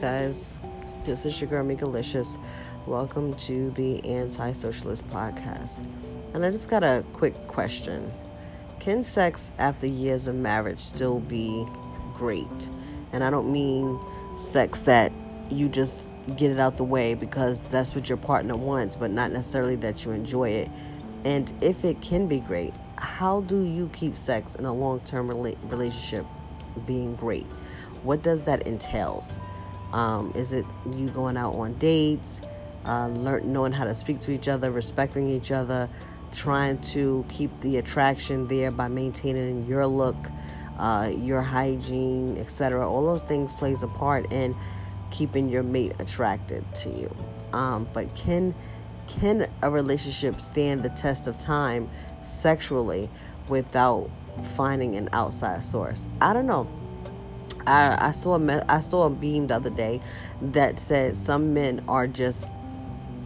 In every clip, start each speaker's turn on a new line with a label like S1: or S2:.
S1: guys. This is your girl Megalicious. Welcome to the Anti Socialist Podcast. And I just got a quick question Can sex after years of marriage still be great? And I don't mean sex that you just get it out the way because that's what your partner wants, but not necessarily that you enjoy it. And if it can be great, how do you keep sex in a long term rela- relationship being great? What does that entails? Um, is it you going out on dates, uh, learn, knowing how to speak to each other, respecting each other, trying to keep the attraction there by maintaining your look, uh, your hygiene, etc. All those things plays a part in keeping your mate attracted to you. Um, but can can a relationship stand the test of time sexually without finding an outside source? I don't know. I, I saw a me- I saw a beam the other day that said some men are just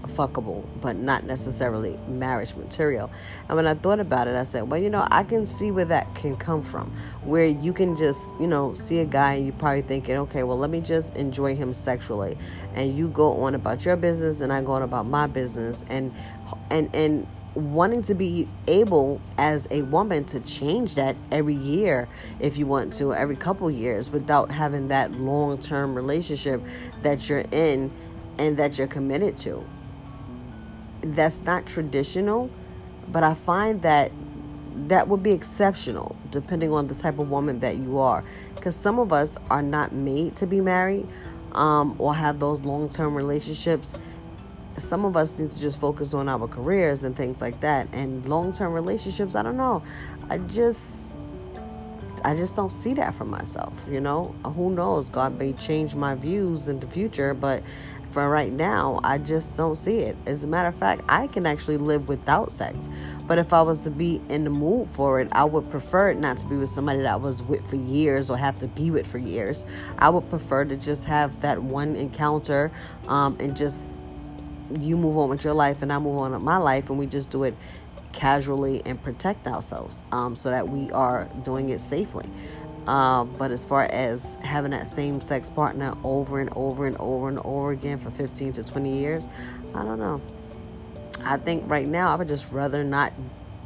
S1: fuckable, but not necessarily marriage material. And when I thought about it, I said, well, you know, I can see where that can come from. Where you can just, you know, see a guy and you're probably thinking, okay, well, let me just enjoy him sexually. And you go on about your business and I go on about my business. And, and, and, wanting to be able as a woman to change that every year if you want to every couple years without having that long-term relationship that you're in and that you're committed to that's not traditional, but I find that that would be exceptional depending on the type of woman that you are. Because some of us are not made to be married um, or have those long term relationships. Some of us need to just focus on our careers and things like that. And long term relationships, I don't know. I just. I just don't see that for myself, you know. Who knows? God may change my views in the future, but for right now, I just don't see it. As a matter of fact, I can actually live without sex. But if I was to be in the mood for it, I would prefer it not to be with somebody that I was with for years or have to be with for years. I would prefer to just have that one encounter um, and just you move on with your life and I move on with my life and we just do it casually and protect ourselves um, so that we are doing it safely. Um, but as far as having that same sex partner over and over and over and over again for 15 to 20 years, I don't know. I think right now I would just rather not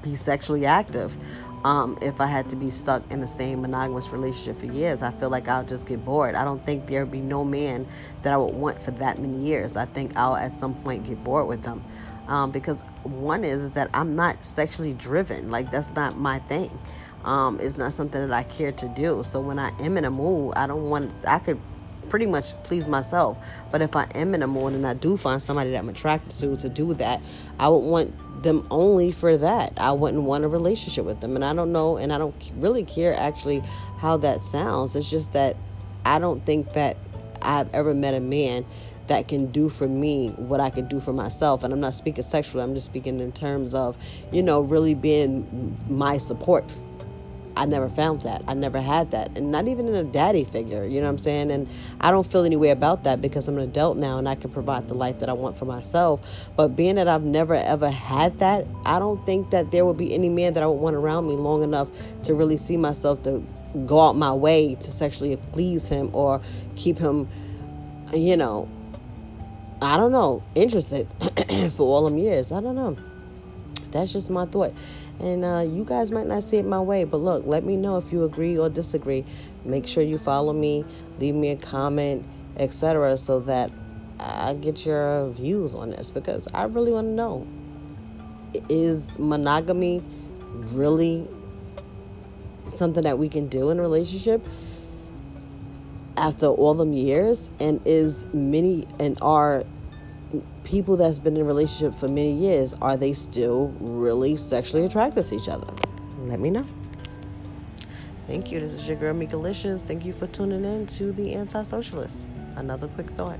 S1: be sexually active. Um, if I had to be stuck in the same monogamous relationship for years, I feel like I'll just get bored. I don't think there'd be no man that I would want for that many years. I think I'll at some point get bored with them. Um, because one is, is that I'm not sexually driven. Like, that's not my thing um, is not something that I care to do. So when I am in a mood, I don't want, I could pretty much please myself. But if I am in a mood and I do find somebody that I'm attracted to to do that, I would want them only for that. I wouldn't want a relationship with them. And I don't know, and I don't really care actually how that sounds. It's just that I don't think that I've ever met a man that can do for me what I can do for myself. And I'm not speaking sexually, I'm just speaking in terms of, you know, really being my support I never found that. I never had that. And not even in a daddy figure, you know what I'm saying? And I don't feel any way about that because I'm an adult now and I can provide the life that I want for myself. But being that I've never ever had that, I don't think that there would be any man that I would want around me long enough to really see myself to go out my way to sexually please him or keep him, you know, I don't know, interested for all them years. I don't know. That's just my thought. And uh, you guys might not see it my way, but look, let me know if you agree or disagree. Make sure you follow me, leave me a comment, etc., so that I get your views on this because I really want to know is monogamy really something that we can do in a relationship after all them years and is many and are people that's been in a relationship for many years, are they still really sexually attracted to each other? Let me know. Thank you. This is your girl Mika Licious. Thank you for tuning in to the Anti Socialist. Another quick thought.